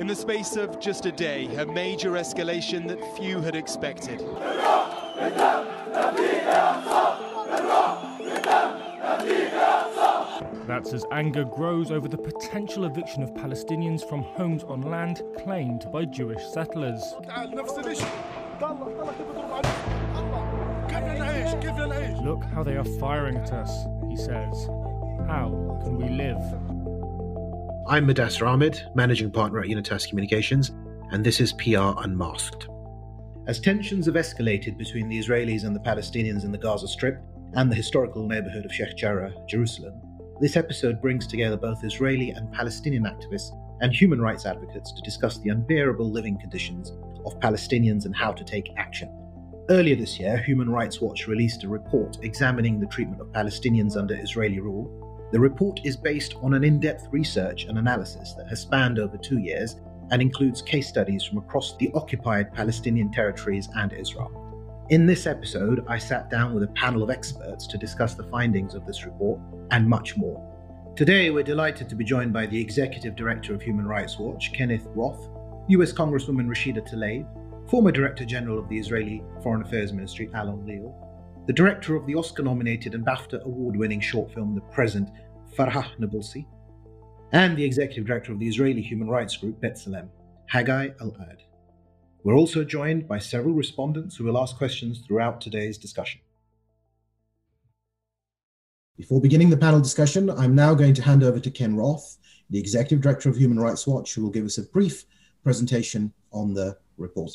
In the space of just a day, a major escalation that few had expected. That's as anger grows over the potential eviction of Palestinians from homes on land claimed by Jewish settlers. Look how they are firing at us, he says. How can we live? I'm Mudassir Ahmed, managing partner at Unitas Communications, and this is PR Unmasked. As tensions have escalated between the Israelis and the Palestinians in the Gaza Strip and the historical neighborhood of Sheikh Jarrah, Jerusalem, this episode brings together both Israeli and Palestinian activists and human rights advocates to discuss the unbearable living conditions of Palestinians and how to take action. Earlier this year, Human Rights Watch released a report examining the treatment of Palestinians under Israeli rule. The report is based on an in depth research and analysis that has spanned over two years and includes case studies from across the occupied Palestinian territories and Israel. In this episode, I sat down with a panel of experts to discuss the findings of this report and much more. Today, we're delighted to be joined by the Executive Director of Human Rights Watch, Kenneth Roth, US Congresswoman Rashida Tlaib, former Director General of the Israeli Foreign Affairs Ministry, Alon Liel, the director of the Oscar nominated and BAFTA award winning short film The Present, Farah Nabulsi, and the Executive Director of the Israeli Human Rights Group, B'Tselem, Haggai Al Ad. We're also joined by several respondents who will ask questions throughout today's discussion. Before beginning the panel discussion, I'm now going to hand over to Ken Roth, the Executive Director of Human Rights Watch, who will give us a brief presentation on the report.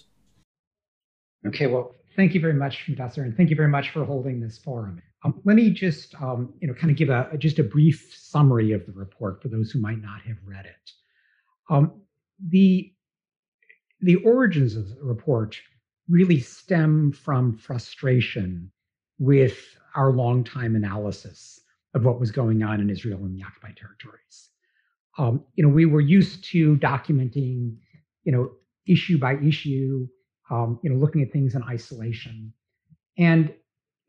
Okay, well, thank you very much, Professor, and thank you very much for holding this forum. Um, let me just, um, you know, kind of give a just a brief summary of the report for those who might not have read it. Um, the the origins of the report really stem from frustration with our long-time analysis of what was going on in Israel and the occupied territories. Um, you know, we were used to documenting, you know, issue by issue, um, you know, looking at things in isolation, and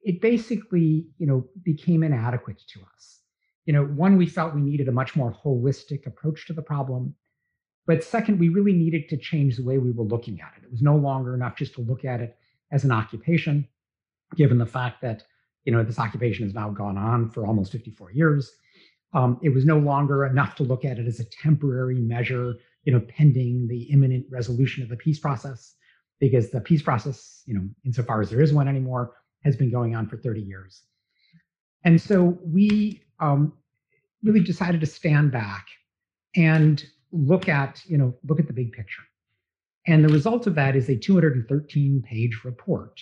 it basically, you know, became inadequate to us. You know, one, we felt we needed a much more holistic approach to the problem. But second, we really needed to change the way we were looking at it. It was no longer enough just to look at it as an occupation, given the fact that you know this occupation has now gone on for almost 54 years. Um, it was no longer enough to look at it as a temporary measure, you know, pending the imminent resolution of the peace process, because the peace process, you know, insofar as there is one anymore, has been going on for 30 years. And so we um, really decided to stand back and look at, you know, look at the big picture. And the result of that is a 213 page report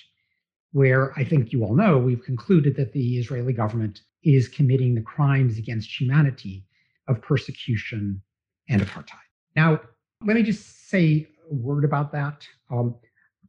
where I think you all know we've concluded that the Israeli government is committing the crimes against humanity of persecution and apartheid. Now, let me just say word about that. Um,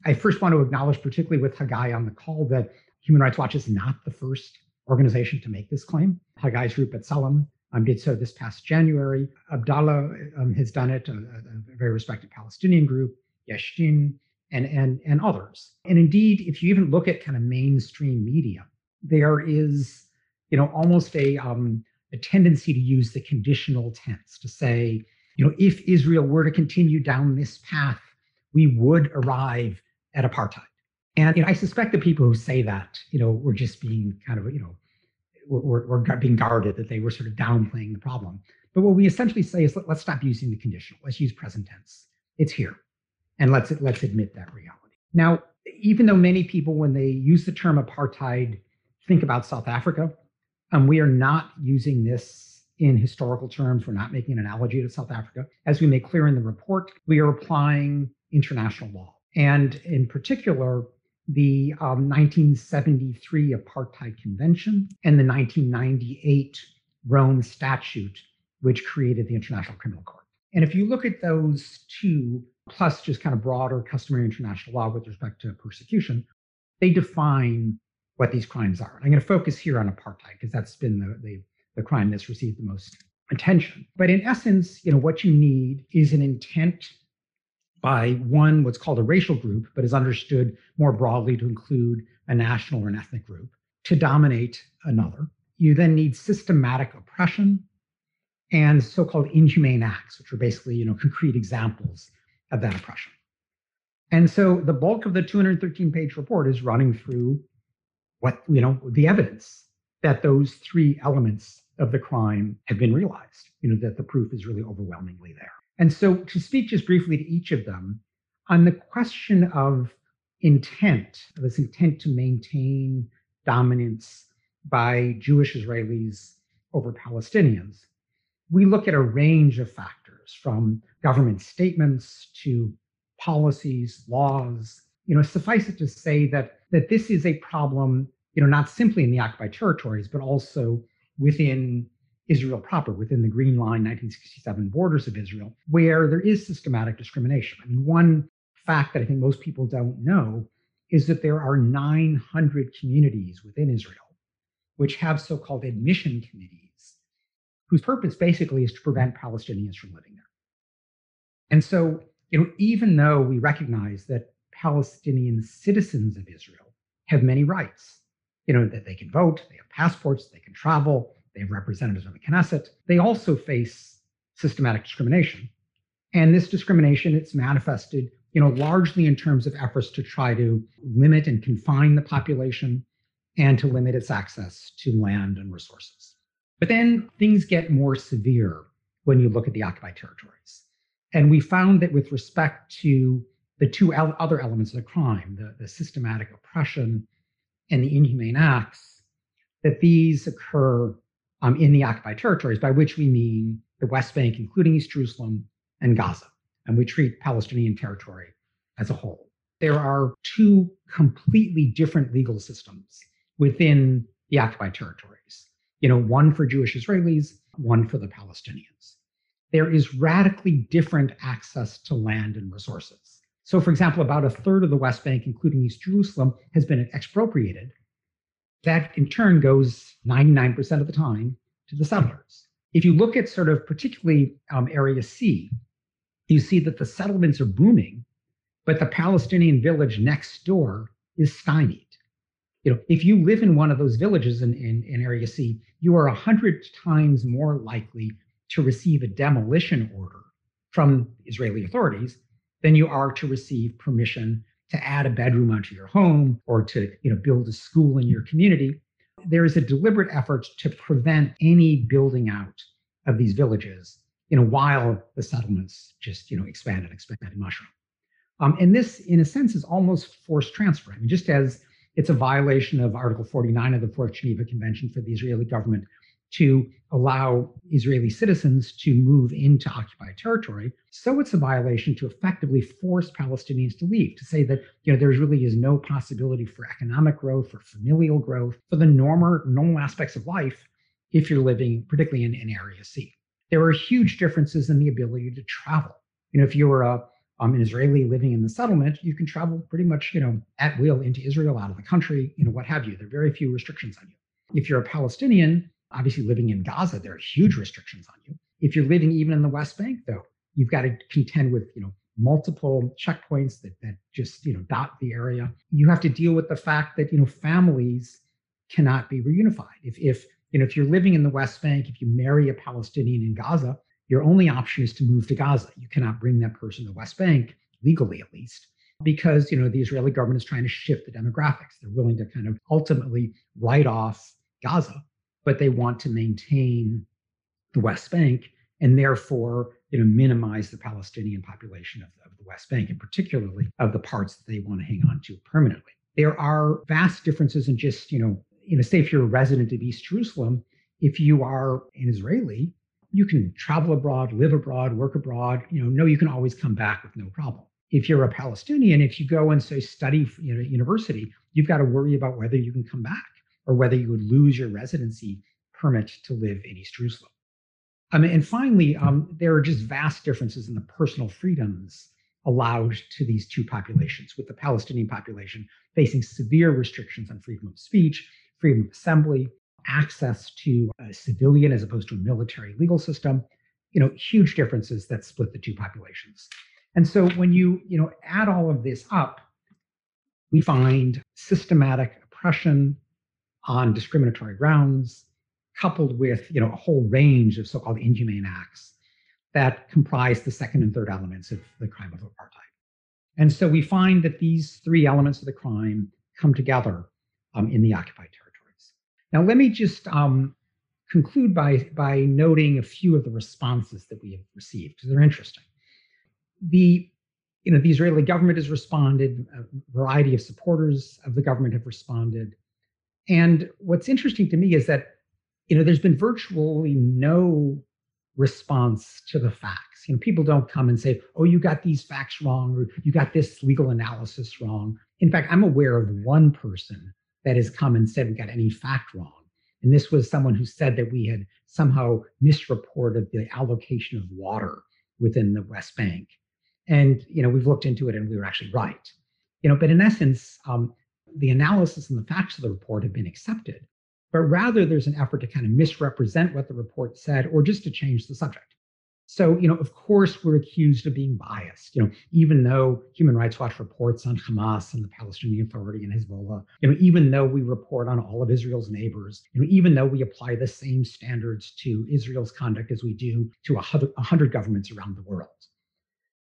I first want to acknowledge, particularly with Haggai on the call, that Human Rights Watch is not the first organization to make this claim. Haggai's group B'Tselem um, did so this past January. Abdallah um, has done it, a, a, very respected Palestinian group, Yesh Din, and, and, and others. And indeed, if you even look at kind of mainstream media, there is, you know, almost a, um, a tendency to use the conditional tense to say, you know, if Israel were to continue down this path, we would arrive at apartheid. And you know, I suspect the people who say that, you know, were just being kind of, you know, were, were, being guarded, that they were sort of downplaying the problem. But what we essentially say is let, us stop using the conditional. Let's use present tense. It's here. And let's let's admit that reality. Now, even though many people, when they use the term apartheid, think about South Africa, um, we are not using this in historical terms. We're not making an analogy to South Africa. As we make clear in the report, we are applying international law. And in particular, the um, 1973 Apartheid Convention and the 1998 Rome Statute, which created the International Criminal Court. And if you look at those two, plus just kind of broader customary international law with respect to persecution, they define what these crimes are. I'm going to focus here on apartheid because that's been the, the, the crime that's received the most attention. But in essence, you know, what you need is an intent by one, what's called a racial group, but is understood more broadly to include a national or an ethnic group, to dominate another. You then need systematic oppression and so-called inhumane acts, which are basically, you know, concrete examples of that oppression. And so the bulk of the 213 page report is running through what, you know, the evidence that those three elements of the crime have been realized, you know, that the proof is really overwhelmingly there. And so to speak just briefly to each of them, on the question of intent, this intent to maintain dominance by Jewish Israelis over Palestinians, we look at a range of factors from government statements to policies, laws. You know, suffice it to say that that this is a problem, you know, not simply in the occupied territories, but also within Israel proper, within the Green Line 1967 borders of Israel, where there is systematic discrimination. I mean, one fact that I think most people don't know is that there are 900 communities within Israel which have so called admission committees, whose purpose basically is to prevent Palestinians from living there. And so, you know, even though we recognize that Palestinian citizens of Israel have many rights, you know, that they can vote, they have passports, they can travel, they have representatives in the Knesset, they also face systematic discrimination. And this discrimination, it's manifested you know, largely in terms of efforts to try to limit and confine the population and to limit its access to land and resources. But then things get more severe when you look at the occupied territories. And we found that with respect to the two other elements of the crime, the, the systematic oppression and the inhumane acts, that these occur um, in the occupied territories, by which we mean the West Bank, including East Jerusalem and Gaza and we treat Palestinian territory as a whole. There are two completely different legal systems within the occupied territories. You know, one for Jewish Israelis, one for the Palestinians. There is radically different access to land and resources. So, for example, about a third of the West Bank, including East Jerusalem, has been expropriated. That in turn goes 99% of the time to the settlers. If you look at sort of particularly um, Area C, you see that the settlements are booming, but the Palestinian village next door is stymied. You know, if you live in one of those villages in, in, in Area C, you are a hundred times more likely to receive a demolition order from Israeli authorities than you are to receive permission to add a bedroom onto your home or to you know build a school in your community. There is a deliberate effort to prevent any building out of these villages you know, while the settlements just, you know, expand and expand and mushroom. Um, and this, in a sense, is almost forced transfer. I mean, just as it's a violation of Article 49 of the Fourth Geneva Convention for the Israeli government to allow Israeli citizens to move into occupied territory, so it's a violation to effectively force Palestinians to leave, to say that you know there really is no possibility for economic growth, for familial growth, for the normal normal aspects of life if you're living, particularly in, in Area C there are huge differences in the ability to travel. You know, if you were a um, an Israeli living in the settlement, you can travel pretty much, you know, at will into Israel, out of the country, you know, what have you. There are very few restrictions on you. If you're a Palestinian, obviously living in Gaza, there are huge restrictions on you. If you're living even in the West Bank, though, you've got to contend with, you know, multiple checkpoints that that just, you know, dot the area. You have to deal with the fact that, you know, families cannot be reunified. If if you know, if you're living in the West Bank, if you marry a Palestinian in Gaza, your only option is to move to Gaza. You cannot bring that person to the West Bank, legally at least, because you know the Israeli government is trying to shift the demographics. They're willing to kind of ultimately write off Gaza, but they want to maintain the West Bank and therefore you know minimize the Palestinian population of, of the West Bank, and particularly of the parts that they want to hang on to permanently. There are vast differences in just you know you know, say if you're a resident of East Jerusalem, if you are an Israeli, you can travel abroad, live abroad, work abroad. You know, no, you can always come back with no problem. If you're a Palestinian, if you go and say study you know, university, you've got to worry about whether you can come back or whether you would lose your residency permit to live in East Jerusalem. Mean, and finally, um, there are just vast differences in the personal freedoms allowed to these two populations, with the Palestinian population facing severe restrictions on freedom of speech freedom of assembly, access to a civilian as opposed to a military legal system, you know, huge differences that split the two populations. And so when you, you know, add all of this up, we find systematic oppression on discriminatory grounds, coupled with you know a whole range of so-called inhumane acts that comprise the second and third elements of the crime of apartheid. And so we find that these three elements of the crime come together um, in the occupied territories. Now, let me just um, conclude by, by noting a few of the responses that we have received because they're interesting. The, you know, the Israeli government has responded, a variety of supporters of the government have responded. And what's interesting to me is that, you know, there's been virtually no response to the facts. You know, people don't come and say, "Oh, you got these facts wrong," or "You got this legal analysis wrong." In fact, I'm aware of one person that has come and said we got any fact wrong, and this was someone who said that we had somehow misreported the allocation of water within the West Bank. And you know, we've looked into it, and we were actually right. You know, but in essence, um, the analysis and the facts of the report have been accepted but rather there's an effort to kind of misrepresent what the report said or just to change the subject. So, you know, of course, we're accused of being biased. You know, even though Human Rights Watch reports on Hamas and the Palestinian Authority and Hezbollah, you know, even though we report on all of Israel's neighbors, you know, even though we apply the same standards to Israel's conduct as we do to a hundred governments around the world.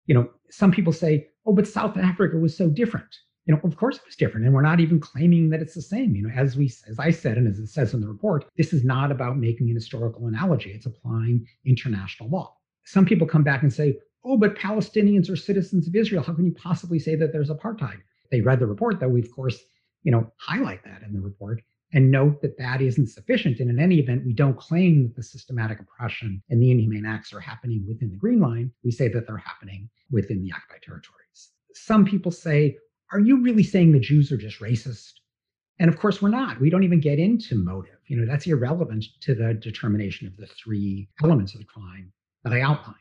You know, some people say, oh, but South Africa was so different you know, of course it was different. And we're not even claiming that it's the same. You know, as we as I said, and as it says in the report, this is not about making an historical analogy. It's applying international law. Some people come back and say, oh, but Palestinians are citizens of Israel. How can you possibly say that there's apartheid? They read the report, though we of course, you know, highlight that in the report and note that that isn't sufficient. And in any event, we don't claim that the systematic oppression and the inhumane acts are happening within the Green Line. We say that they're happening within the occupied territories. Some people say, are you really saying the Jews are just racist? And of course, we're not. We don't even get into motive. You know, that's irrelevant to the determination of the three elements of the crime that I outlined.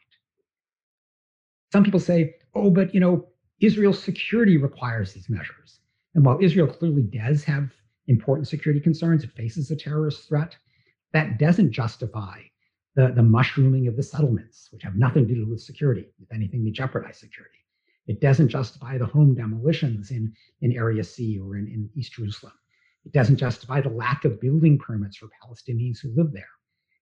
Some people say, oh, but, you know, Israel's security requires these measures. And while Israel clearly does have important security concerns, it faces a terrorist threat, that doesn't justify the, the mushrooming of the settlements, which have nothing to do with security. If anything, they jeopardize security. It doesn't justify the home demolitions in, in Area C or in, in East Jerusalem. It doesn't justify the lack of building permits for Palestinians who live there.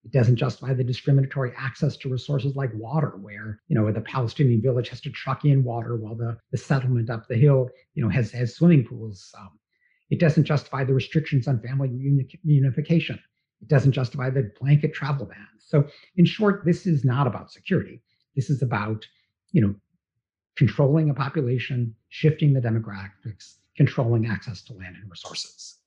It doesn't justify the discriminatory access to resources like water, where you know the Palestinian village has to truck in water while the, the settlement up the hill, you know, has has swimming pools. Um, it doesn't justify the restrictions on family reunification. It doesn't justify the blanket travel bans. So, in short, this is not about security. This is about you know controlling a population, shifting the demographics, controlling access to land and resources.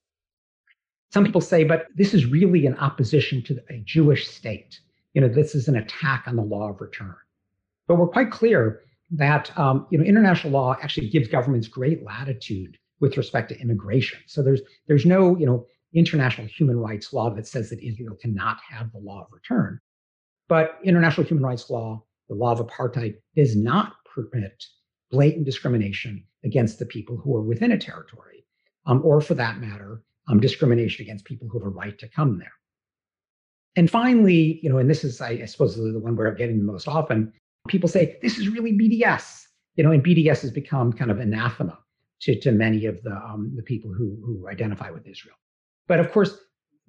Some people say, but this is really an opposition to a Jewish state. You know, this is an attack on the law of return. But we're quite clear that um, you know international law actually gives governments great latitude with respect to immigration. So there's there's no you know international human rights law that says that Israel cannot have the law of return. But international human rights law, the law of apartheid, does not permit blatant discrimination against the people who are within a territory, um, or for that matter, um, discrimination against people who have a right to come there. And finally, you know, and this is, I, I suppose, the one we're getting the most often, people say this is really BDS, you know, and BDS has become kind of anathema to, to many of the um, the people who who identify with Israel. But of course,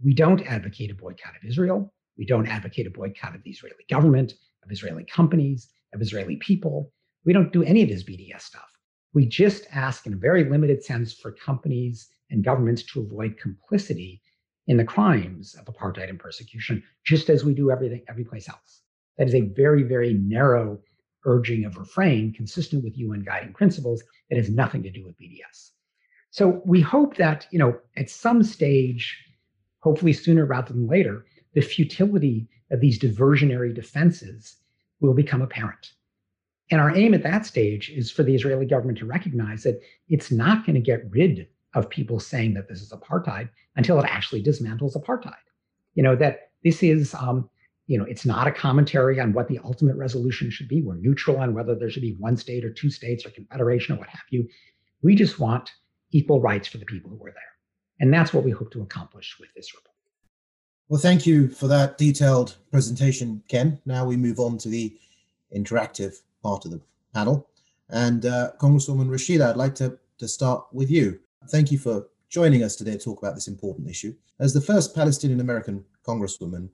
we don't advocate a boycott of Israel. We don't advocate a boycott of the Israeli government, of Israeli companies, of Israeli people. We don't do any of this BDS stuff. We just ask in a very limited sense for companies and governments to avoid complicity in the crimes of apartheid and persecution, just as we do everything every place else. That is a very, very narrow urging of refrain consistent with UN guiding principles that has nothing to do with BDS. So we hope that, you know, at some stage, hopefully sooner rather than later, the futility of these diversionary defenses will become apparent. And our aim at that stage is for the Israeli government to recognize that it's not going to get rid of people saying that this is apartheid until it actually dismantles apartheid. You know, that this is, um, you know, it's not a commentary on what the ultimate resolution should be. We're neutral on whether there should be one state or two states or confederation or what have you. We just want equal rights for the people who are there. And that's what we hope to accomplish with this report. Well, thank you for that detailed presentation, Ken. Now we move on to the interactive part of the panel. And uh, Congresswoman Rashida, I'd like to, to start with you. Thank you for joining us today to talk about this important issue. As the first Palestinian American Congresswoman,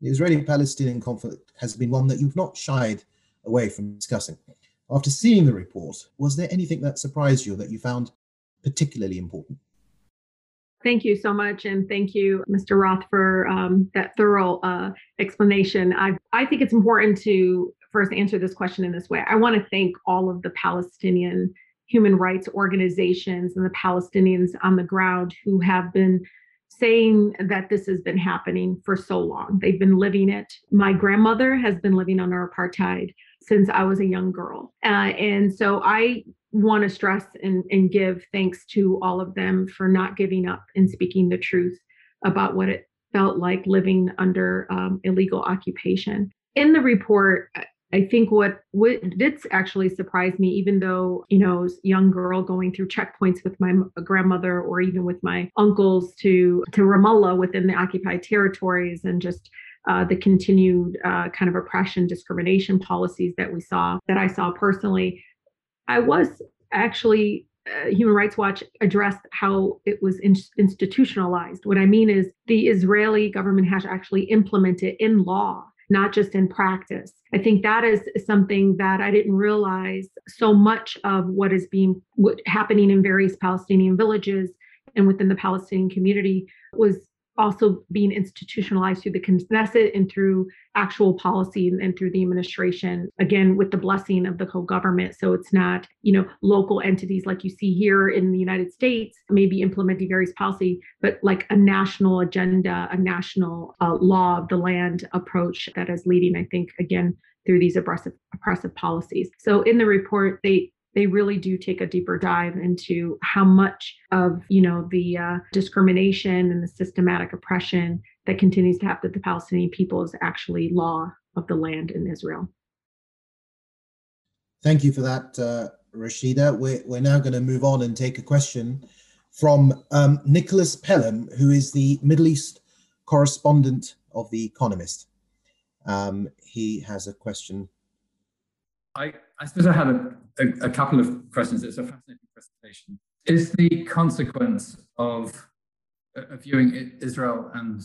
the Israeli Palestinian conflict has been one that you've not shied away from discussing. After seeing the report, was there anything that surprised you that you found particularly important? Thank you so much, and thank you, Mr. Roth, for um, that thorough uh, explanation. I, I think it's important to first answer this question in this way. I want to thank all of the Palestinian human rights organizations and the Palestinians on the ground who have been saying that this has been happening for so long. They've been living it. My grandmother has been living under apartheid since I was a young girl. Uh, and so I want to stress and, and give thanks to all of them for not giving up and speaking the truth about what it felt like living under um, illegal occupation. In the report, I think what, what did actually surprise me, even though, you know, young girl going through checkpoints with my grandmother or even with my uncles to, to Ramallah within the occupied territories and just uh, the continued uh, kind of oppression, discrimination policies that we saw, that I saw personally. I was actually uh, Human Rights Watch addressed how it was in- institutionalized. What I mean is the Israeli government has actually implemented in law, not just in practice. I think that is something that I didn't realize so much of what is being what, happening in various Palestinian villages and within the Palestinian community was also being institutionalized through the Knesset and through actual policy and, and, through the administration, again, with the blessing of the co-government. So it's not, you know, local entities like you see here in the United States, maybe implementing various policy, but like a national agenda, a national uh, law of the land approach that is leading, I think, again, through these oppressive oppressive policies. So in the report, they they really do take a deeper dive into how much of you know the uh, discrimination and the systematic oppression that continues to happen to the Palestinian people is actually law of the land in Israel. Thank you for that, uh, Rashida. We're, we're now going to move on and take a question from um, Nicholas Pelham, who is the Middle East correspondent of The Economist. Um, he has a question. I, I suppose I had a, a, a couple of questions. It's a fascinating presentation. Is the consequence of uh, viewing Israel and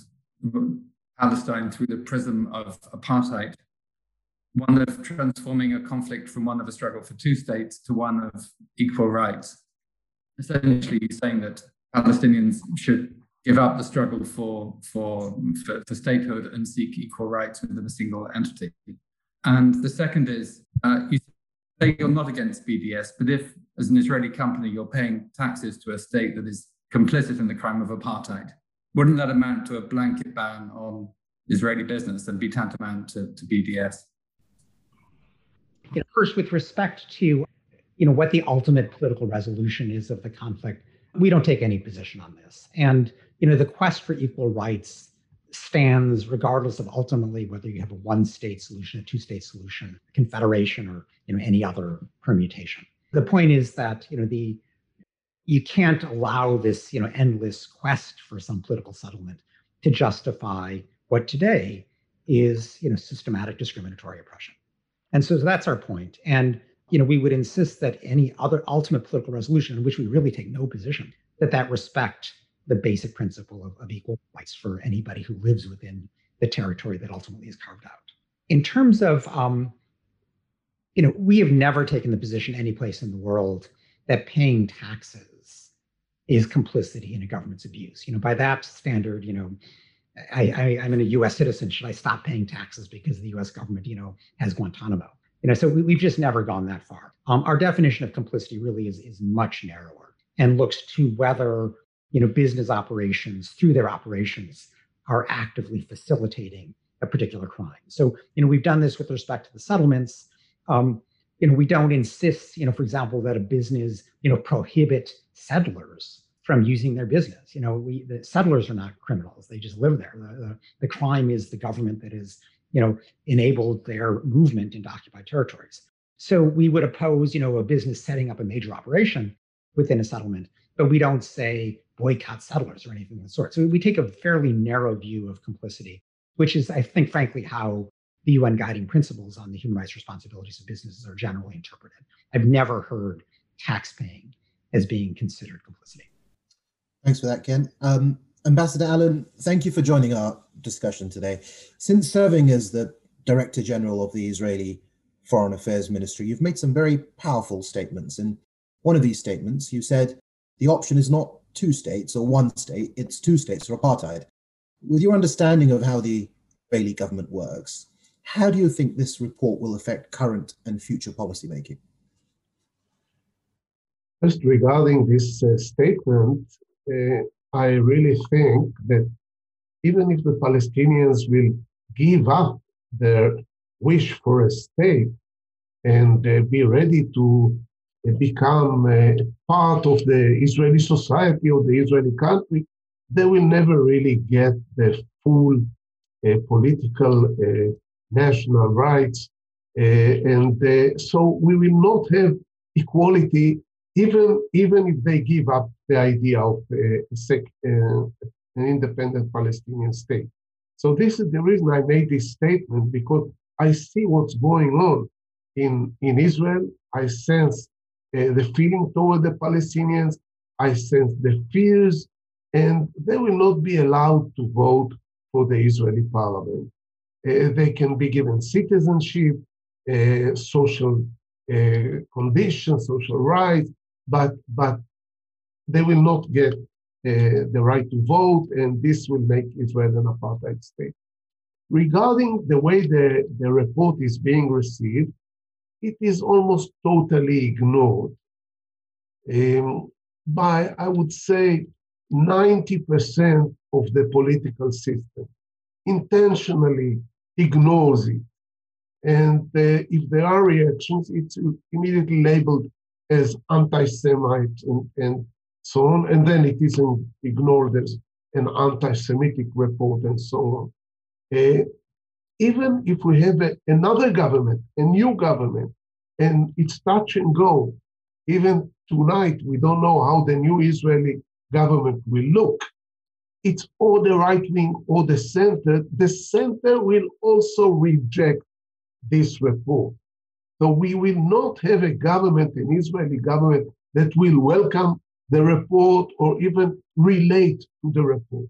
Palestine through the prism of apartheid one of transforming a conflict from one of a struggle for two states to one of equal rights? Essentially, saying that Palestinians should give up the struggle for, for, for, for statehood and seek equal rights within a single entity. And the second is uh, you say you're not against BDS, but if, as an Israeli company, you're paying taxes to a state that is complicit in the crime of apartheid, wouldn't that amount to a blanket ban on Israeli business and be tantamount to, to BDS? You know, first, with respect to you know what the ultimate political resolution is of the conflict, we don't take any position on this. And you know, the quest for equal rights stands regardless of ultimately whether you have a one-state solution, a two-state solution, a confederation, or you know any other permutation. The point is that you know the you can't allow this you know endless quest for some political settlement to justify what today is you know systematic discriminatory oppression. And so that's our point. And you know we would insist that any other ultimate political resolution in which we really take no position that that respect the basic principle of, of equal rights for anybody who lives within the territory that ultimately is carved out. In terms of, um, you know, we have never taken the position any place in the world that paying taxes is complicity in a government's abuse. You know, by that standard, you know, I, I, I'm a U.S. citizen. Should I stop paying taxes because the U.S. government, you know, has Guantanamo? You know, so we, have just never gone that far. Um, our definition of complicity really is is much narrower and looks to whether you know, business operations through their operations are actively facilitating a particular crime. So, you know, we've done this with respect to the settlements. Um, you know, we don't insist, you know, for example, that a business, you know, prohibit settlers from using their business. You know, we the settlers are not criminals; they just live there. The, the, the crime is the government that is, you know, enabled their movement into occupied territories. So we would oppose, you know, a business setting up a major operation within a settlement, but we don't say boycott settlers or anything of the sort. So we take a fairly narrow view of complicity, which is, I think, frankly, how the UN guiding principles on the human rights responsibilities of businesses are generally interpreted. I've never heard tax paying as being considered complicity. Thanks for that, Ken. Um, Ambassador Alon, thank you for joining our discussion today. Since serving as the Director General of the Israeli Foreign Affairs Ministry, you've made some very powerful statements. In one of these statements, you said the option is not two states or one state, it's two states or apartheid. With your understanding of how the Israeli government works, how do you think this report will affect current and future policymaking? Just regarding this uh, statement, uh, I really think that even if the Palestinians will give up their wish for a state and uh, be ready to become uh, part of the Israeli society or the Israeli country, they will never really get the full uh, political national rights. and so we will not have equality even even if they give up the idea of uh, an independent Palestinian state. So this is the reason I made this statement because I see what's going on in in Israel. I sense uh, the feeling toward the Palestinians. I sense the fears, and they will not be allowed to vote for the Israeli parliament. Uh, they can be given citizenship, uh, social conditions, social rights, but but they will not get the right to vote, and this will make Israel an apartheid state. Regarding the way the, the report is being received, it is almost totally ignored um, by, I would say, 90% of the political system intentionally ignores it. And uh, if there are reactions, it's immediately labeled as anti-Semite and, and so on, and then it isn't ignored as an anti-Semitic report and so on. Uh, even if we have a, another government, a new government, and it's touch and go, even tonight we don't know how the new Israeli government will look. It's or the right wing or the center. The center will also reject this report. So we will not have a government, an Israeli government, that will welcome the report or even relate to the report.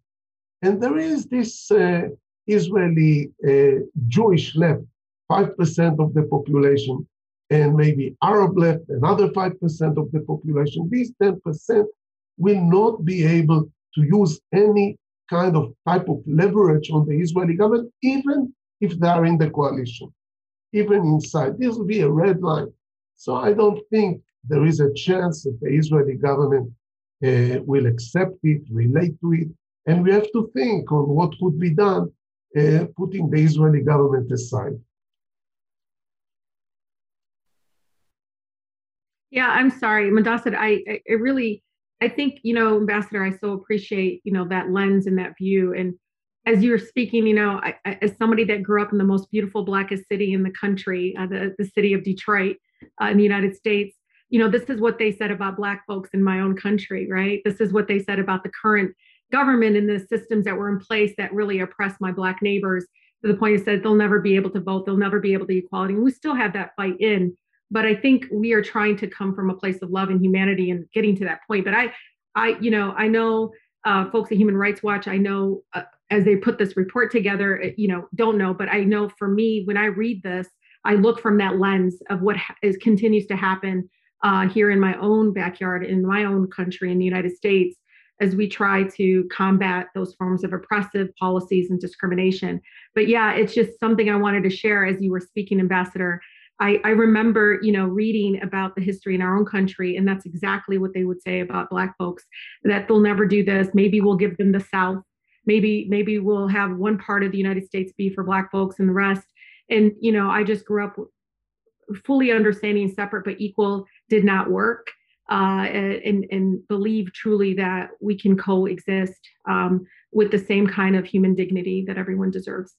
And there is this uh, Israeli uh, Jewish left, 5% of the population, and maybe Arab left, another 5% of the population. These 10% will not be able to use any kind of type of leverage on the Israeli government, even if they are in the coalition even inside. This will be a red line. So I don't think there is a chance that the Israeli government uh, will accept it, relate to it, and we have to think on what could be done, uh, putting the Israeli government aside. Yeah, I'm sorry, Mudassir. I, I really, I think you know, Ambassador. I so appreciate you know that lens and that view, and as you were speaking, you know, I, as somebody that grew up in the most beautiful, blackest city in the country, uh, the, the city of Detroit uh, in the United States, you know, this is what they said about Black folks in my own country, right? This is what they said about the current government and the systems that were in place that really oppressed my Black neighbors to the point it said they'll never be able to vote, they'll never be able to equality. And we still have that fight in. But I think we are trying to come from a place of love and humanity and getting to that point. But I, I, you know, I know uh, folks at Human Rights Watch, I know uh, as they put this report together, eh, you know, don't know, but I know for me, when I read this, I look from that lens of what is continues to happen uh, here in my own backyard, in my own country, in the United States, as we try to combat those forms of oppressive policies and discrimination. But yeah, it's just something I wanted to share as you were speaking, Ambassador. I, I remember, you know, reading about the history in our own country, and that's exactly what they would say about Black folks that they'll never do this. Maybe we'll give them the South maybe maybe we'll have one part of the united states be for black folks and the rest and you know i just grew up fully understanding separate but equal did not work uh, and, and believe truly that we can coexist um, with the same kind of human dignity that everyone deserves.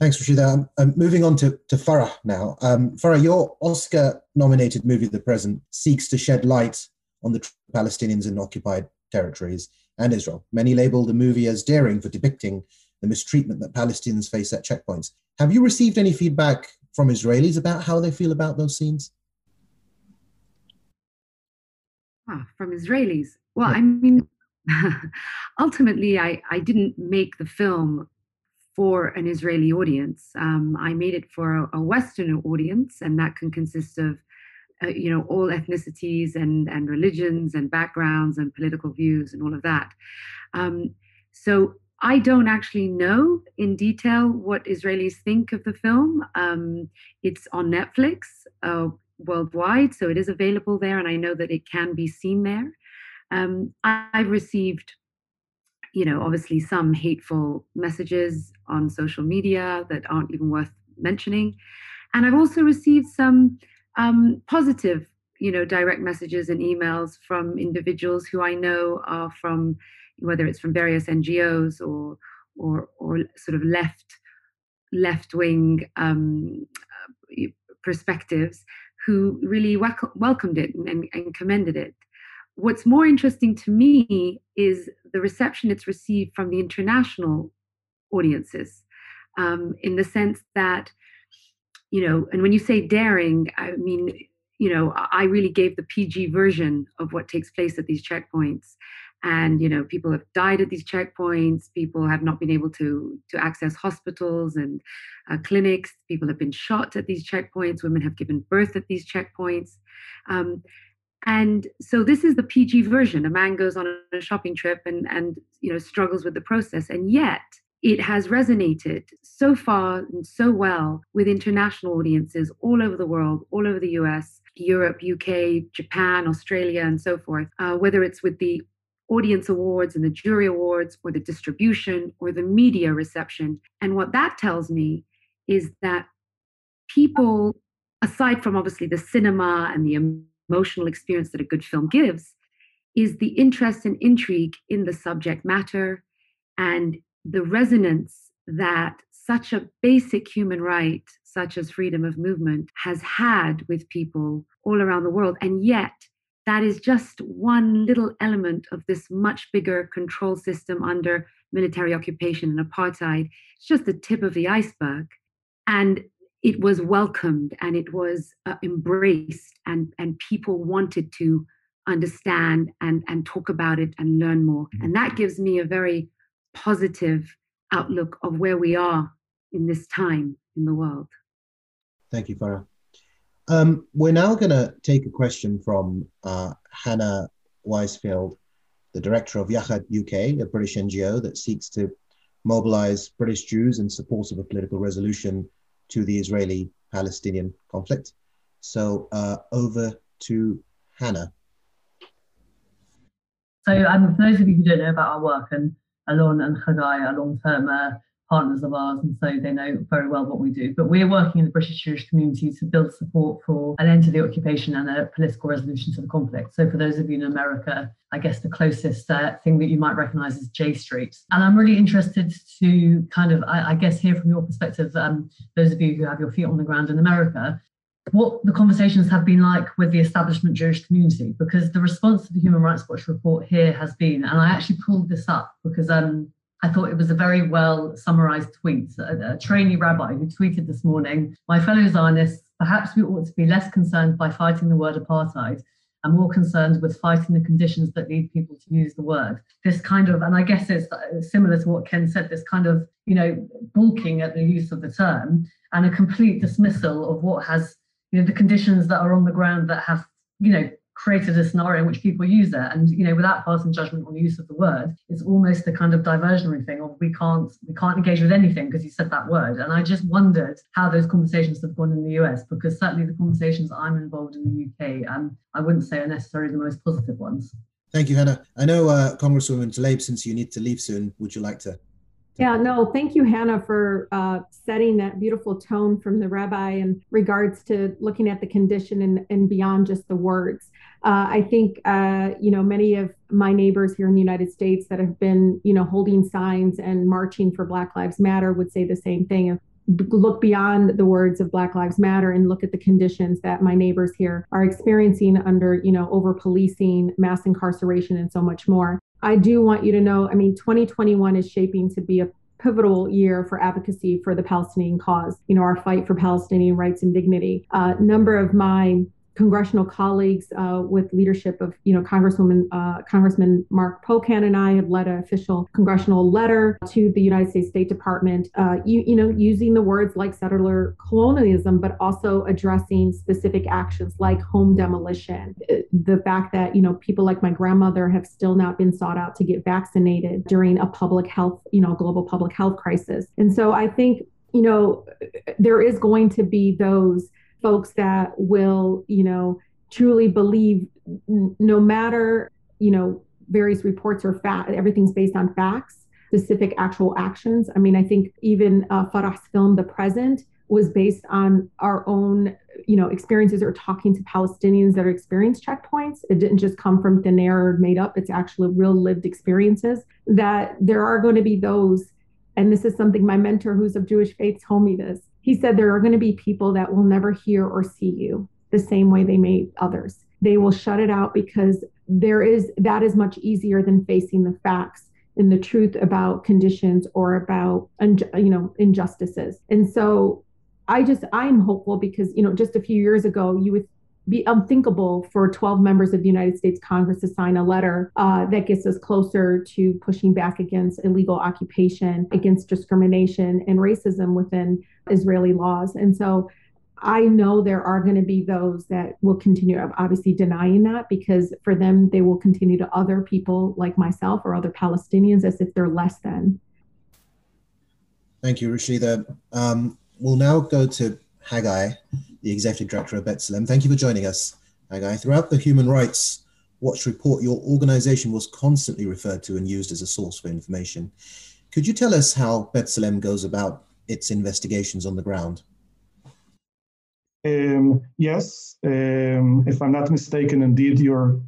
Thanks, Rashida. Um, um, moving on to, to Farah now. Um, Farah, your Oscar nominated movie, The Present, seeks to shed light on the Palestinians in occupied territories and Israel. Many label the movie as daring for depicting the mistreatment that Palestinians face at checkpoints. Have you received any feedback from Israelis about how they feel about those scenes? Ah, from Israelis. Well, yeah. I mean, ultimately, I, I didn't make the film for an Israeli audience. Um, I made it for a, a, Western audience, and that can consist of, uh, you know, all ethnicities and and religions and backgrounds and political views and all of that. Um, so I don't actually know in detail what Israelis think of the film. Um, it's on Netflix uh, worldwide, so it is available there, and I know that it can be seen there. Um, I've received, you know, obviously some hateful messages on social media that aren't even worth mentioning, and I've also received some um, positive, you know, direct messages and emails from individuals who I know are from whether it's from various NGOs or or, or sort of left left wing um, perspectives who really welcomed it and, and commended it. What's more interesting to me is the reception it's received from the international audiences, um, in the sense that, you know, and when you say daring, I mean, you know, I really gave the PG version of what takes place at these checkpoints and you know people have died at these checkpoints people have not been able to to access hospitals and uh, clinics people have been shot at these checkpoints women have given birth at these checkpoints. Um, and so this is the pg version. A man goes on a shopping trip and and you know struggles with the process and yet it has resonated so far and so well with international audiences all over the world all over the us Europe, UK, Japan, Australia, and so forth, uh, whether it's with the audience awards and the jury awards or the distribution or the media reception. And what that tells me is that people, aside from obviously the cinema and the emotional experience that a good film gives, is the interest and intrigue in the subject matter and the resonance that such a basic human right, such as freedom of movement, has had with people all around the world. And yet, that is just one little element of this much bigger control system under military occupation and apartheid. It's just the tip of the iceberg. And it was welcomed and it was uh, embraced, and, and people wanted to understand and, and talk about it and learn more. Mm-hmm. And that gives me a very positive outlook of where we are in this time in the world. Thank you, Farah. Um, we're now going to take a question from uh, Hannah Weisfeld, the director of Yachad UK, a British NGO that seeks to mobilize British Jews in support of a political resolution to the Israeli Palestinian conflict. So uh, over to Hannah. So, um, for those of you who don't know about our work, and Alon and Chagai are long term uh, partners of ours, and so they know very well what we do. But we're working in the British Jewish community to build support for an end to the occupation and a political resolution to the conflict. So, for those of you in America, I guess the closest uh, thing that you might recognize is J Street. And I'm really interested to kind of, I, I guess, hear from your perspective, um, those of you who have your feet on the ground in America, what the conversations have been like with the establishment Jewish community, because the response to the Human Rights Watch report here has been, and I actually pulled this up because um, I thought it was a very well summarized tweet. A, a trainee rabbi who tweeted this morning My fellow Zionists, perhaps we ought to be less concerned by fighting the word apartheid and more concerned with fighting the conditions that lead people to use the word. This kind of, and I guess it's similar to what Ken said, this kind of, you know, balking at the use of the term and a complete dismissal of what has, you know, the conditions that are on the ground that have, you know, created a scenario in which people use it and you know without passing judgment on the use of the word it's almost the kind of diversionary thing of we can't we can't engage with anything because you said that word. And i just wondered how those conversations have gone in the us because certainly the conversations i'm involved in the uk um, i wouldn't say are necessarily the most positive ones. Thank you hannah. I know uh, congresswoman Tlaib, since you need to leave soon would you like to yeah, no, thank you, Hannah, for uh, setting that beautiful tone from the rabbi in regards to looking at the condition and, and beyond just the words. Uh, I think, uh, you know, many of my neighbors here in the United States that have been, you know, holding signs and marching for Black Lives Matter would say the same thing. Look beyond the words of Black Lives Matter and look at the conditions that my neighbors here are experiencing under, you know, over policing, mass incarceration, and so much more. I do want you to know, I mean, 2021 is shaping to be a pivotal year for advocacy for the Palestinian cause, you know, our fight for Palestinian rights and dignity. A uh, number of my congressional colleagues uh, with leadership of you know Congresswoman uh, Congressman Mark Pocan and I have led an official congressional letter to the United States State Department. Uh, you you know using the words like settler colonialism, but also addressing specific actions like home demolition. Uh, the fact that you know people like my grandmother have still not been sought out to get vaccinated during a public health you know global public health crisis. And so I think you know there is going to be those folks that will, you know, truly believe no matter, you know, various reports or fact, everything's based on facts, specific actual actions. I mean, I think even uh, Farah's film, The Present, was based on our own, you know, experiences or talking to Palestinians that are experienced checkpoints. It didn't just come from thin air or made up. It's actually real lived experiences that there are going to be those. And this is something my mentor, who's of Jewish faith, told me this he said there are going to be people that will never hear or see you the same way they may others. They will shut it out because there is that is much easier than facing the facts and the truth about conditions or about you know injustices. And so I just I'm hopeful because you know just a few years ago you would be unthinkable for 12 members of the United States Congress to sign a letter uh, that gets us closer to pushing back against illegal occupation, against discrimination and racism within Israeli laws. And so I know there are going to be those that will continue obviously denying that because for them, they will continue to other people like myself or other Palestinians as if they're less than. Thank you, Rashida. Um, we'll now go to Hagai the Executive Director of B'Tselem. Thank you for joining us, Hagai. Throughout the Human Rights Watch report, your organization was constantly referred to and used as a source for information. Could you tell us how B'Tselem goes about its investigations on the ground? Um, yes, um, if I'm not mistaken, indeed you're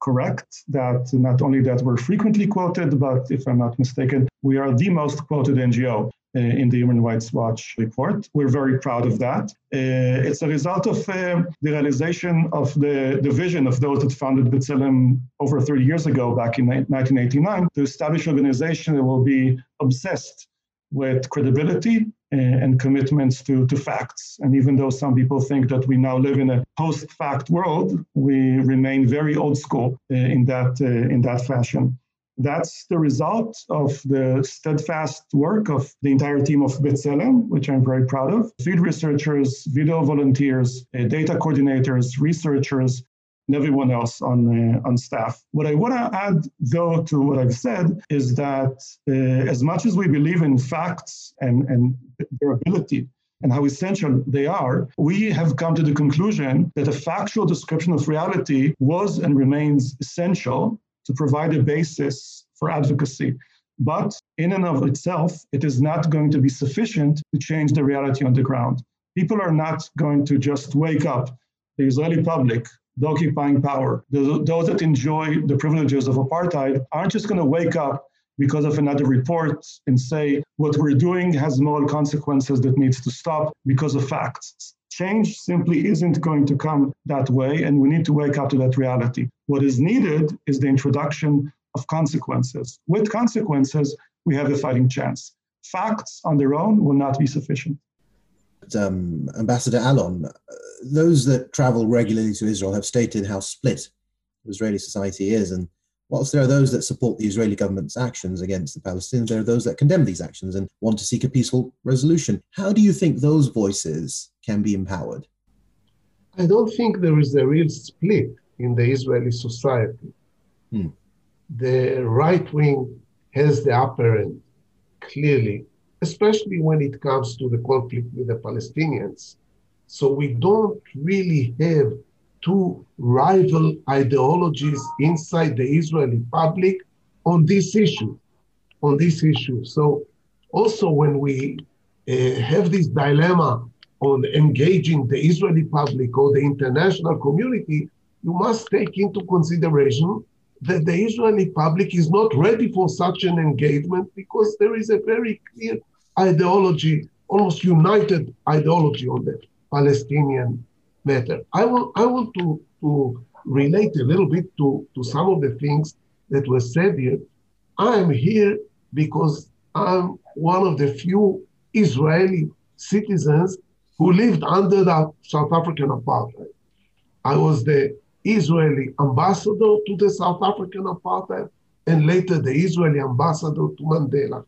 correct that not only that we're frequently quoted, but if I'm not mistaken, we are the most quoted NGO. Uh, in the Human Rights Watch report. We're very proud of that. Uh, it's a result of uh, the realization of the, the vision of those that founded B'Tselem over 30 years ago, back in 1989, to establish an organization that will be obsessed with credibility eh, and commitments to, to facts. And even though some people think that we now live in a post-fact world, we remain very old school eh, in that eh, in that fashion. That's the result of the steadfast work of the entire team of B'Tselem, which I'm very proud of. Field researchers, video volunteers, data coordinators, researchers, and everyone else on, uh, on staff. What I want to add, though, to what I've said is that uh, as much as we believe in facts and, and their ability and how essential they are, we have come to the conclusion that a factual description of reality was and remains essential to provide a basis for advocacy. But in and of itself, it is not going to be sufficient to change the reality on the ground. People are not going to just wake up. The Israeli public, the occupying power, the, those that enjoy the privileges of apartheid aren't just going to wake up because of another report and say what we're doing has moral consequences that needs to stop because of facts. Change simply isn't going to come that way, and we need to wake up to that reality. What is needed is the introduction of consequences. With consequences, we have a fighting chance. Facts on their own will not be sufficient. Um, Ambassador Alon, uh, those that travel regularly to Israel have stated how split Israeli society is, and whilst there are those that support the Israeli government's actions against the Palestinians, there are those that condemn these actions and want to seek a peaceful resolution. How do you think those voices can be empowered? I don't think there is a real split in the Israeli society. Hmm. The right wing has the upper end, clearly, especially when it comes to the conflict with the Palestinians. So we don't really have two rival ideologies inside the Israeli public on this issue, on this issue. So also when we uh, have this dilemma on engaging the Israeli public or the international community, you must take into consideration that the Israeli public is not ready for such an engagement because there is a very clear ideology, almost united ideology on the Palestinian matter. I want I want to, to relate a little bit to, to some of the things that were said here. I'm here because I'm one of the few Israeli citizens who lived under the South African apartheid. I was the Israeli ambassador to the South African apartheid and later the Israeli ambassador to Mandela.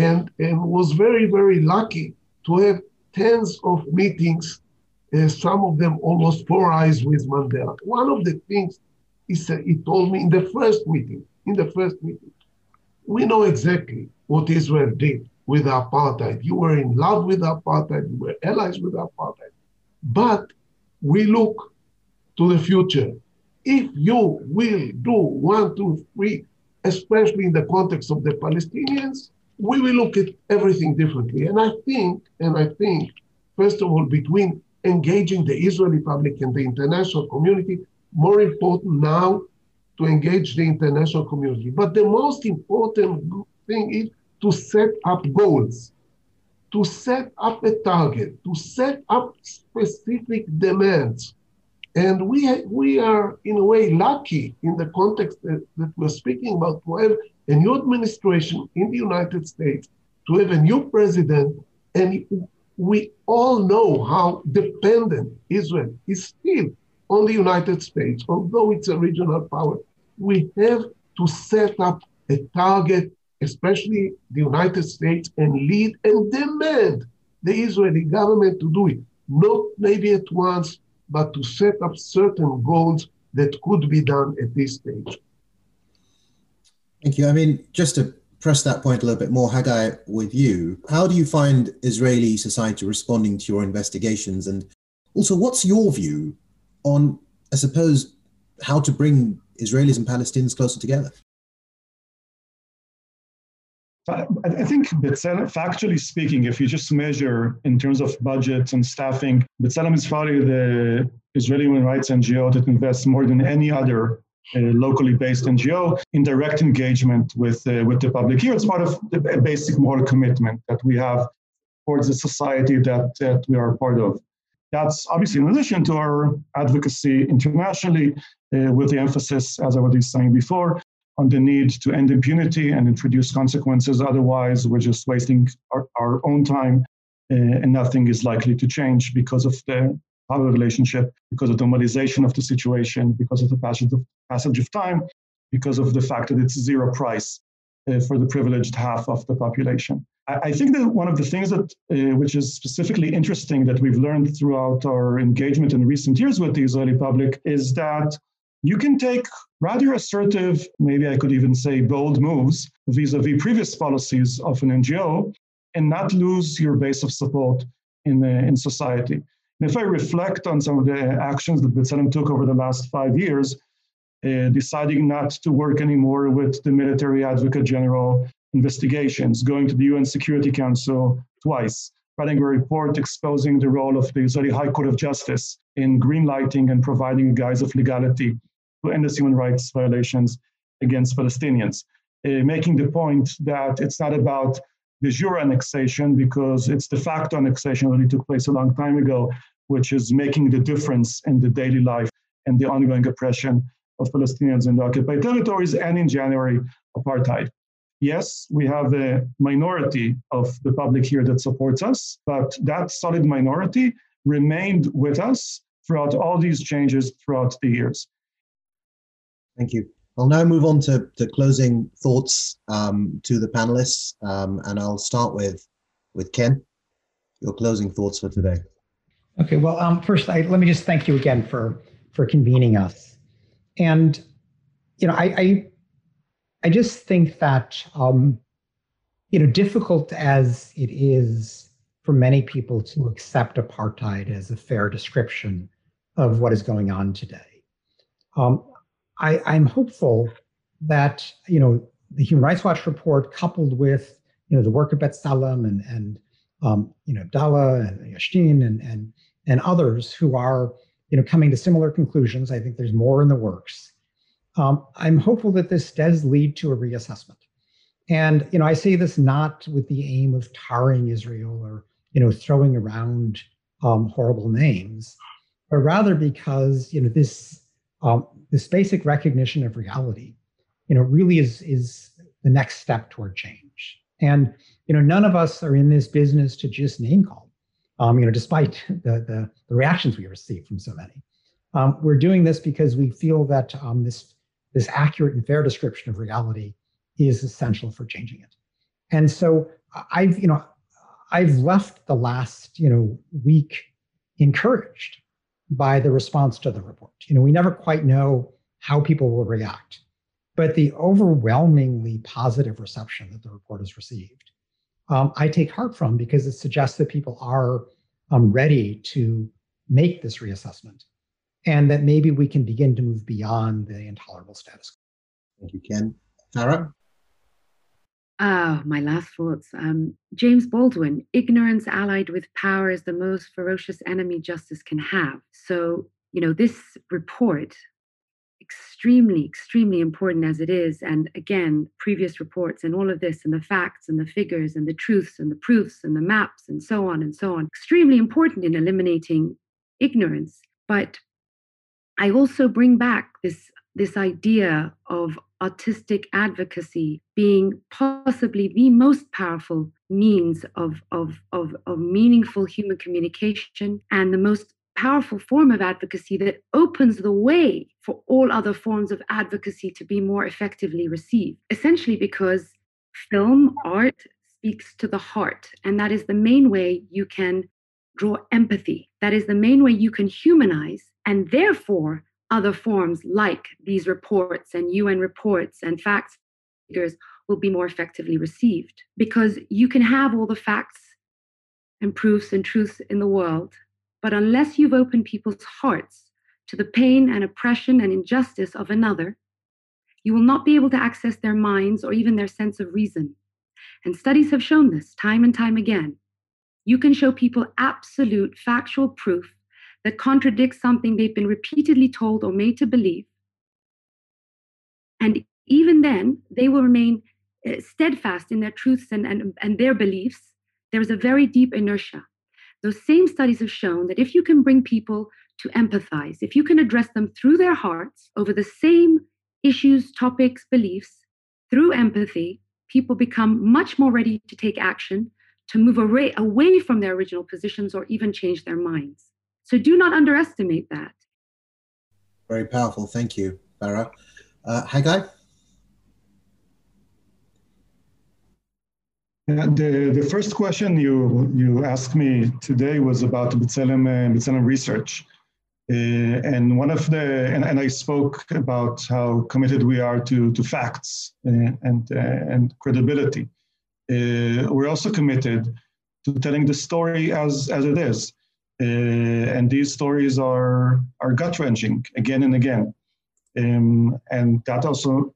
And, and was very, very lucky to have tens of meetings, uh, some of them almost four with Mandela. One of the things he said, he told me in the first meeting, in the first meeting, we know exactly what Israel did with apartheid. You were in love with apartheid, you were allies with apartheid. But we look to the future. If you will do one, two, three, especially in the context of the Palestinians, we will look at everything differently. And I think, and I think, first of all, between engaging the Israeli public and the international community, more important now to engage the international community. But the most important thing is to set up goals, to set up a target, to set up specific demands. And we, we are, in a way, lucky in the context that, that we're speaking about have a new administration in the United States, to have a new president, and we all know how dependent Israel is still on the United States, although it's a regional power. We have to set up a target, especially the United States, and lead and demand the Israeli government to do it. Not maybe at once, but to set up certain goals that could be done at this stage. Thank you. I mean, just to press that point a little bit more, Hagai, with you, how do you find Israeli society responding to your investigations? And also, what's your view on, I suppose, how to bring Israelis and Palestinians closer together? I think B'Tselem, factually speaking, if you just measure in terms of budget and staffing, B'Tselem is probably the Israeli human rights NGO that invests more than any other locally based NGO in direct engagement with uh, with the public. Here, it's part of the basic moral commitment that we have towards the society that, that we are part of. That's obviously in addition to our advocacy internationally, uh, with the emphasis, as I was saying before, on the need to end impunity and introduce consequences. Otherwise, we're just wasting our, our own time uh, and nothing is likely to change because of the power relationship, because of the normalization of the situation, because of the passage of, passage of time, because of the fact that it's zero price uh, for the privileged half of the population. I, I think that one of the things that, uh, which is specifically interesting that we've learned throughout our engagement in recent years with the Israeli public is that you can take rather assertive, maybe I could even say bold moves vis a vis previous policies of an NGO and not lose your base of support in, uh, in society. And if I reflect on some of the actions that B'Tselem took over the last five years, uh, deciding not to work anymore with the military advocate general investigations, going to the UN Security Council twice, writing a report exposing the role of the Israeli High Court of Justice in greenlighting and providing a guise of legality to end the human rights violations against Palestinians, uh, making the point that it's not about de jure annexation because it's de facto annexation that took place a long time ago, which is making the difference in the daily life and the ongoing oppression of Palestinians in the occupied territories and in January, apartheid. Yes, we have a minority of the public here that supports us, but that solid minority remained with us throughout all these changes throughout the years. Thank you. I'll now move on to, to closing thoughts um, to the panelists, um, and I'll start with with Ken. Your closing thoughts for today. Okay. Well, um, first, I, let me just thank you again for for convening us, and you know, I I, I just think that um, you know, difficult as it is for many people to accept apartheid as a fair description of what is going on today. Um, I, I'm hopeful that you know the Human Rights Watch report, coupled with you know the work of B'Tselem and and um, you know Adalah and Yesh Din and and and others who are you know coming to similar conclusions. I think there's more in the works. Um, I'm hopeful that this does lead to a reassessment. And you know, I say this not with the aim of tarring Israel or you know throwing around um, horrible names, but rather because you know this um, this basic recognition of reality, you know, really is is the next step toward change. And you know, none of us are in this business to just name call. Um, you know, despite the, the, the reactions we receive from so many. Um, we're doing this because we feel that um, this this accurate and fair description of reality is essential for changing it. And so I've you know I've left the last you know week encouraged by the response to the report. You know, we never quite know how people will react, but the overwhelmingly positive reception that the report has received, um, I take heart from because it suggests that people are um, ready to make this reassessment and that maybe we can begin to move beyond the intolerable status quo. Thank you, Ken. Farah? Ah, my last thoughts. Um, James Baldwin, ignorance allied with power is the most ferocious enemy justice can have. So, you know, this report, extremely, extremely important as it is, and again, previous reports and all of this, and the facts and the figures and the truths and the proofs and the maps and so on and so on, extremely important in eliminating ignorance. But I also bring back this this idea of autistic advocacy being possibly the most powerful means of, of, of, of meaningful human communication and the most powerful form of advocacy that opens the way for all other forms of advocacy to be more effectively received. Essentially, because film art speaks to the heart, and that is the main way you can draw empathy. That is the main way you can humanize, and therefore other forms like these reports and UN reports and facts figures will be more effectively received because you can have all the facts and proofs and truths in the world, but unless you've opened people's hearts to the pain and oppression and injustice of another, you will not be able to access their minds or even their sense of reason. And studies have shown this time and time again. You can show people absolute factual proof that contradicts something they've been repeatedly told or made to believe. And even then, they will remain uh, steadfast in their truths and, and, and their beliefs. There is a very deep inertia. Those same studies have shown that if you can bring people to empathize, if you can address them through their hearts over the same issues, topics, beliefs, through empathy, people become much more ready to take action, to move away, away from their original positions, or even change their minds. So do not underestimate that. Very powerful. Thank you, Farah. Uh, Hagai? The, the first question you, you asked me today was about B'Tselem, uh, B'Tselem research. Uh, and one of the, and, and I spoke about how committed we are to, to facts uh, and, uh, and credibility. Uh, we're also committed to telling the story as, as it is. Uh, and these stories are, are gut wrenching again and again. Um, and that also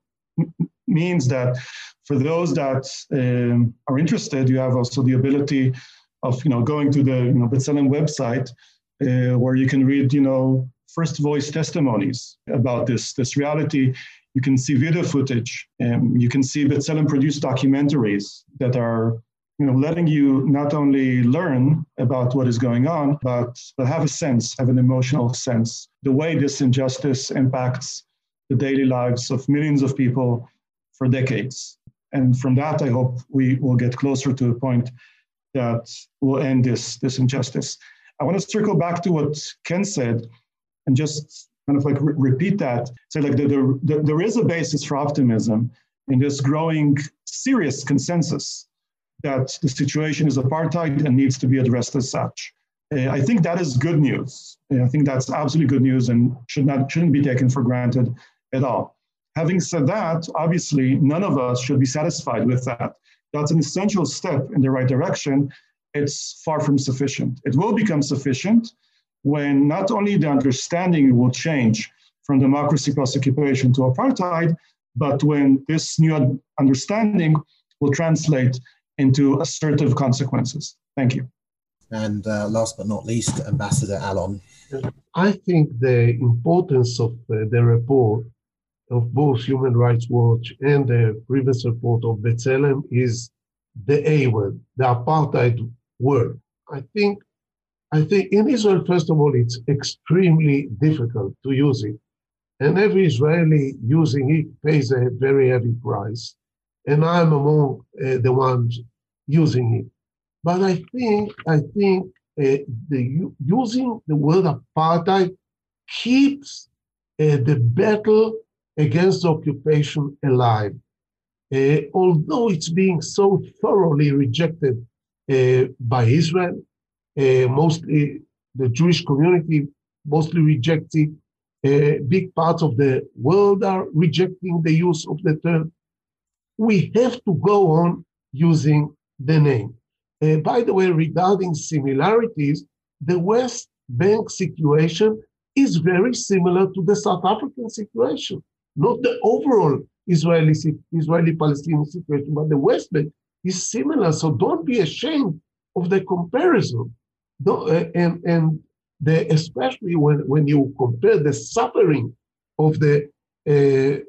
means that for those that um, are interested, you have also the ability of you know going to the you know B'Tselem website uh, where you can read you know first voice testimonies about this this reality. You can see video footage. Um, you can see B'Tselem produced documentaries that are you know, letting you not only learn about what is going on, but, but have a sense, have an emotional sense, the way this injustice impacts the daily lives of millions of people for decades. And from that, I hope we will get closer to a point that will end this, this injustice. I want to circle back to what Ken said and just kind of like re- repeat that. Say, like, the, the, the, there is a basis for optimism in this growing serious consensus that the situation is apartheid and needs to be addressed as such. Uh, I think that is good news. Uh, I think that's absolutely good news and should not shouldn't be taken for granted at all. Having said that, obviously none of us should be satisfied with that. That's an essential step in the right direction. It's far from sufficient. It will become sufficient when not only the understanding will change from democracy plus occupation to apartheid, but when this new understanding will translate into assertive consequences. Thank you. And uh, last but not least, Ambassador Alon. I think the importance of uh, the report of both Human Rights Watch and the previous report of B'Tselem is the A word, the apartheid word. I think, I think in Israel, first of all, it's extremely difficult to use it. And every Israeli using it pays a very heavy price and I'm among uh, the ones using it. But I think I think uh, the using the word apartheid keeps uh, the battle against occupation alive. Uh, although it's being so thoroughly rejected uh, by Israel, uh, mostly the Jewish community mostly rejects it. Uh, big parts of the world are rejecting the use of the term. We have to go on using the name. Uh, by the way, regarding similarities, the West Bank situation is very similar to the South African situation, not the overall Israeli Israeli Palestinian situation, but the West Bank is similar. So don't be ashamed of the comparison. Don't, uh, and and the, especially when, when you compare the suffering of the uh,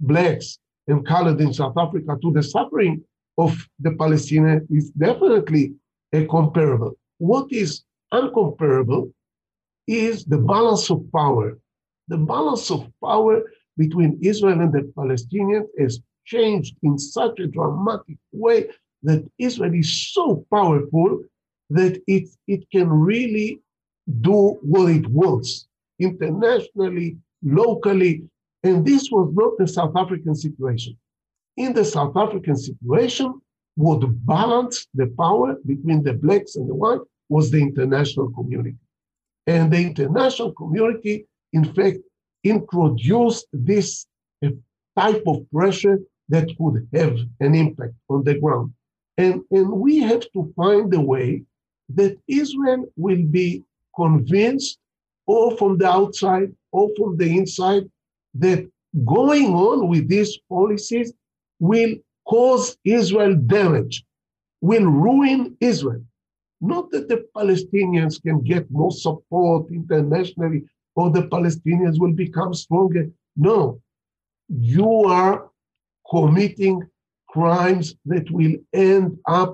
blacks and colored in South Africa to the suffering of the Palestinians is definitely a comparable. What is uncomparable is the balance of power. The balance of power between Israel and the Palestinians has changed in such a dramatic way that Israel is so powerful that it, it can really do what it wants internationally, locally. And this was not the South African situation. In the South African situation, what balanced the power between the blacks and the white was the international community. And the international community, in fact, introduced this uh, type of pressure that could have an impact on the ground. And, and we have to find a way that Israel will be convinced, or from the outside, or from the inside, that going on with these policies will cause Israel damage, will ruin Israel. Not that the Palestinians can get more support internationally or the Palestinians will become stronger. No, you are committing crimes that will end up,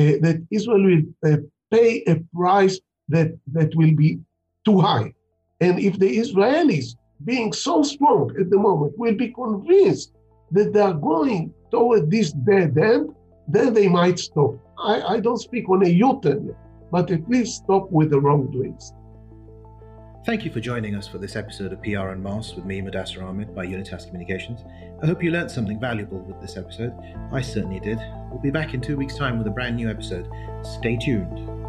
uh, that Israel will uh, pay a price that, that will be too high. And if the Israelis, being so strong at the moment, will be convinced that they are going toward this dead end, then they might stop. I, I don't speak on a U-turn, but at least stop with the wrongdoings. Thank you for joining us for this episode of PR Unmasked with me, Mudassar Ahmed, by Unitas Communications. I hope you learned something valuable with this episode. I certainly did. We'll be back in two weeks' time with a brand new episode. Stay tuned.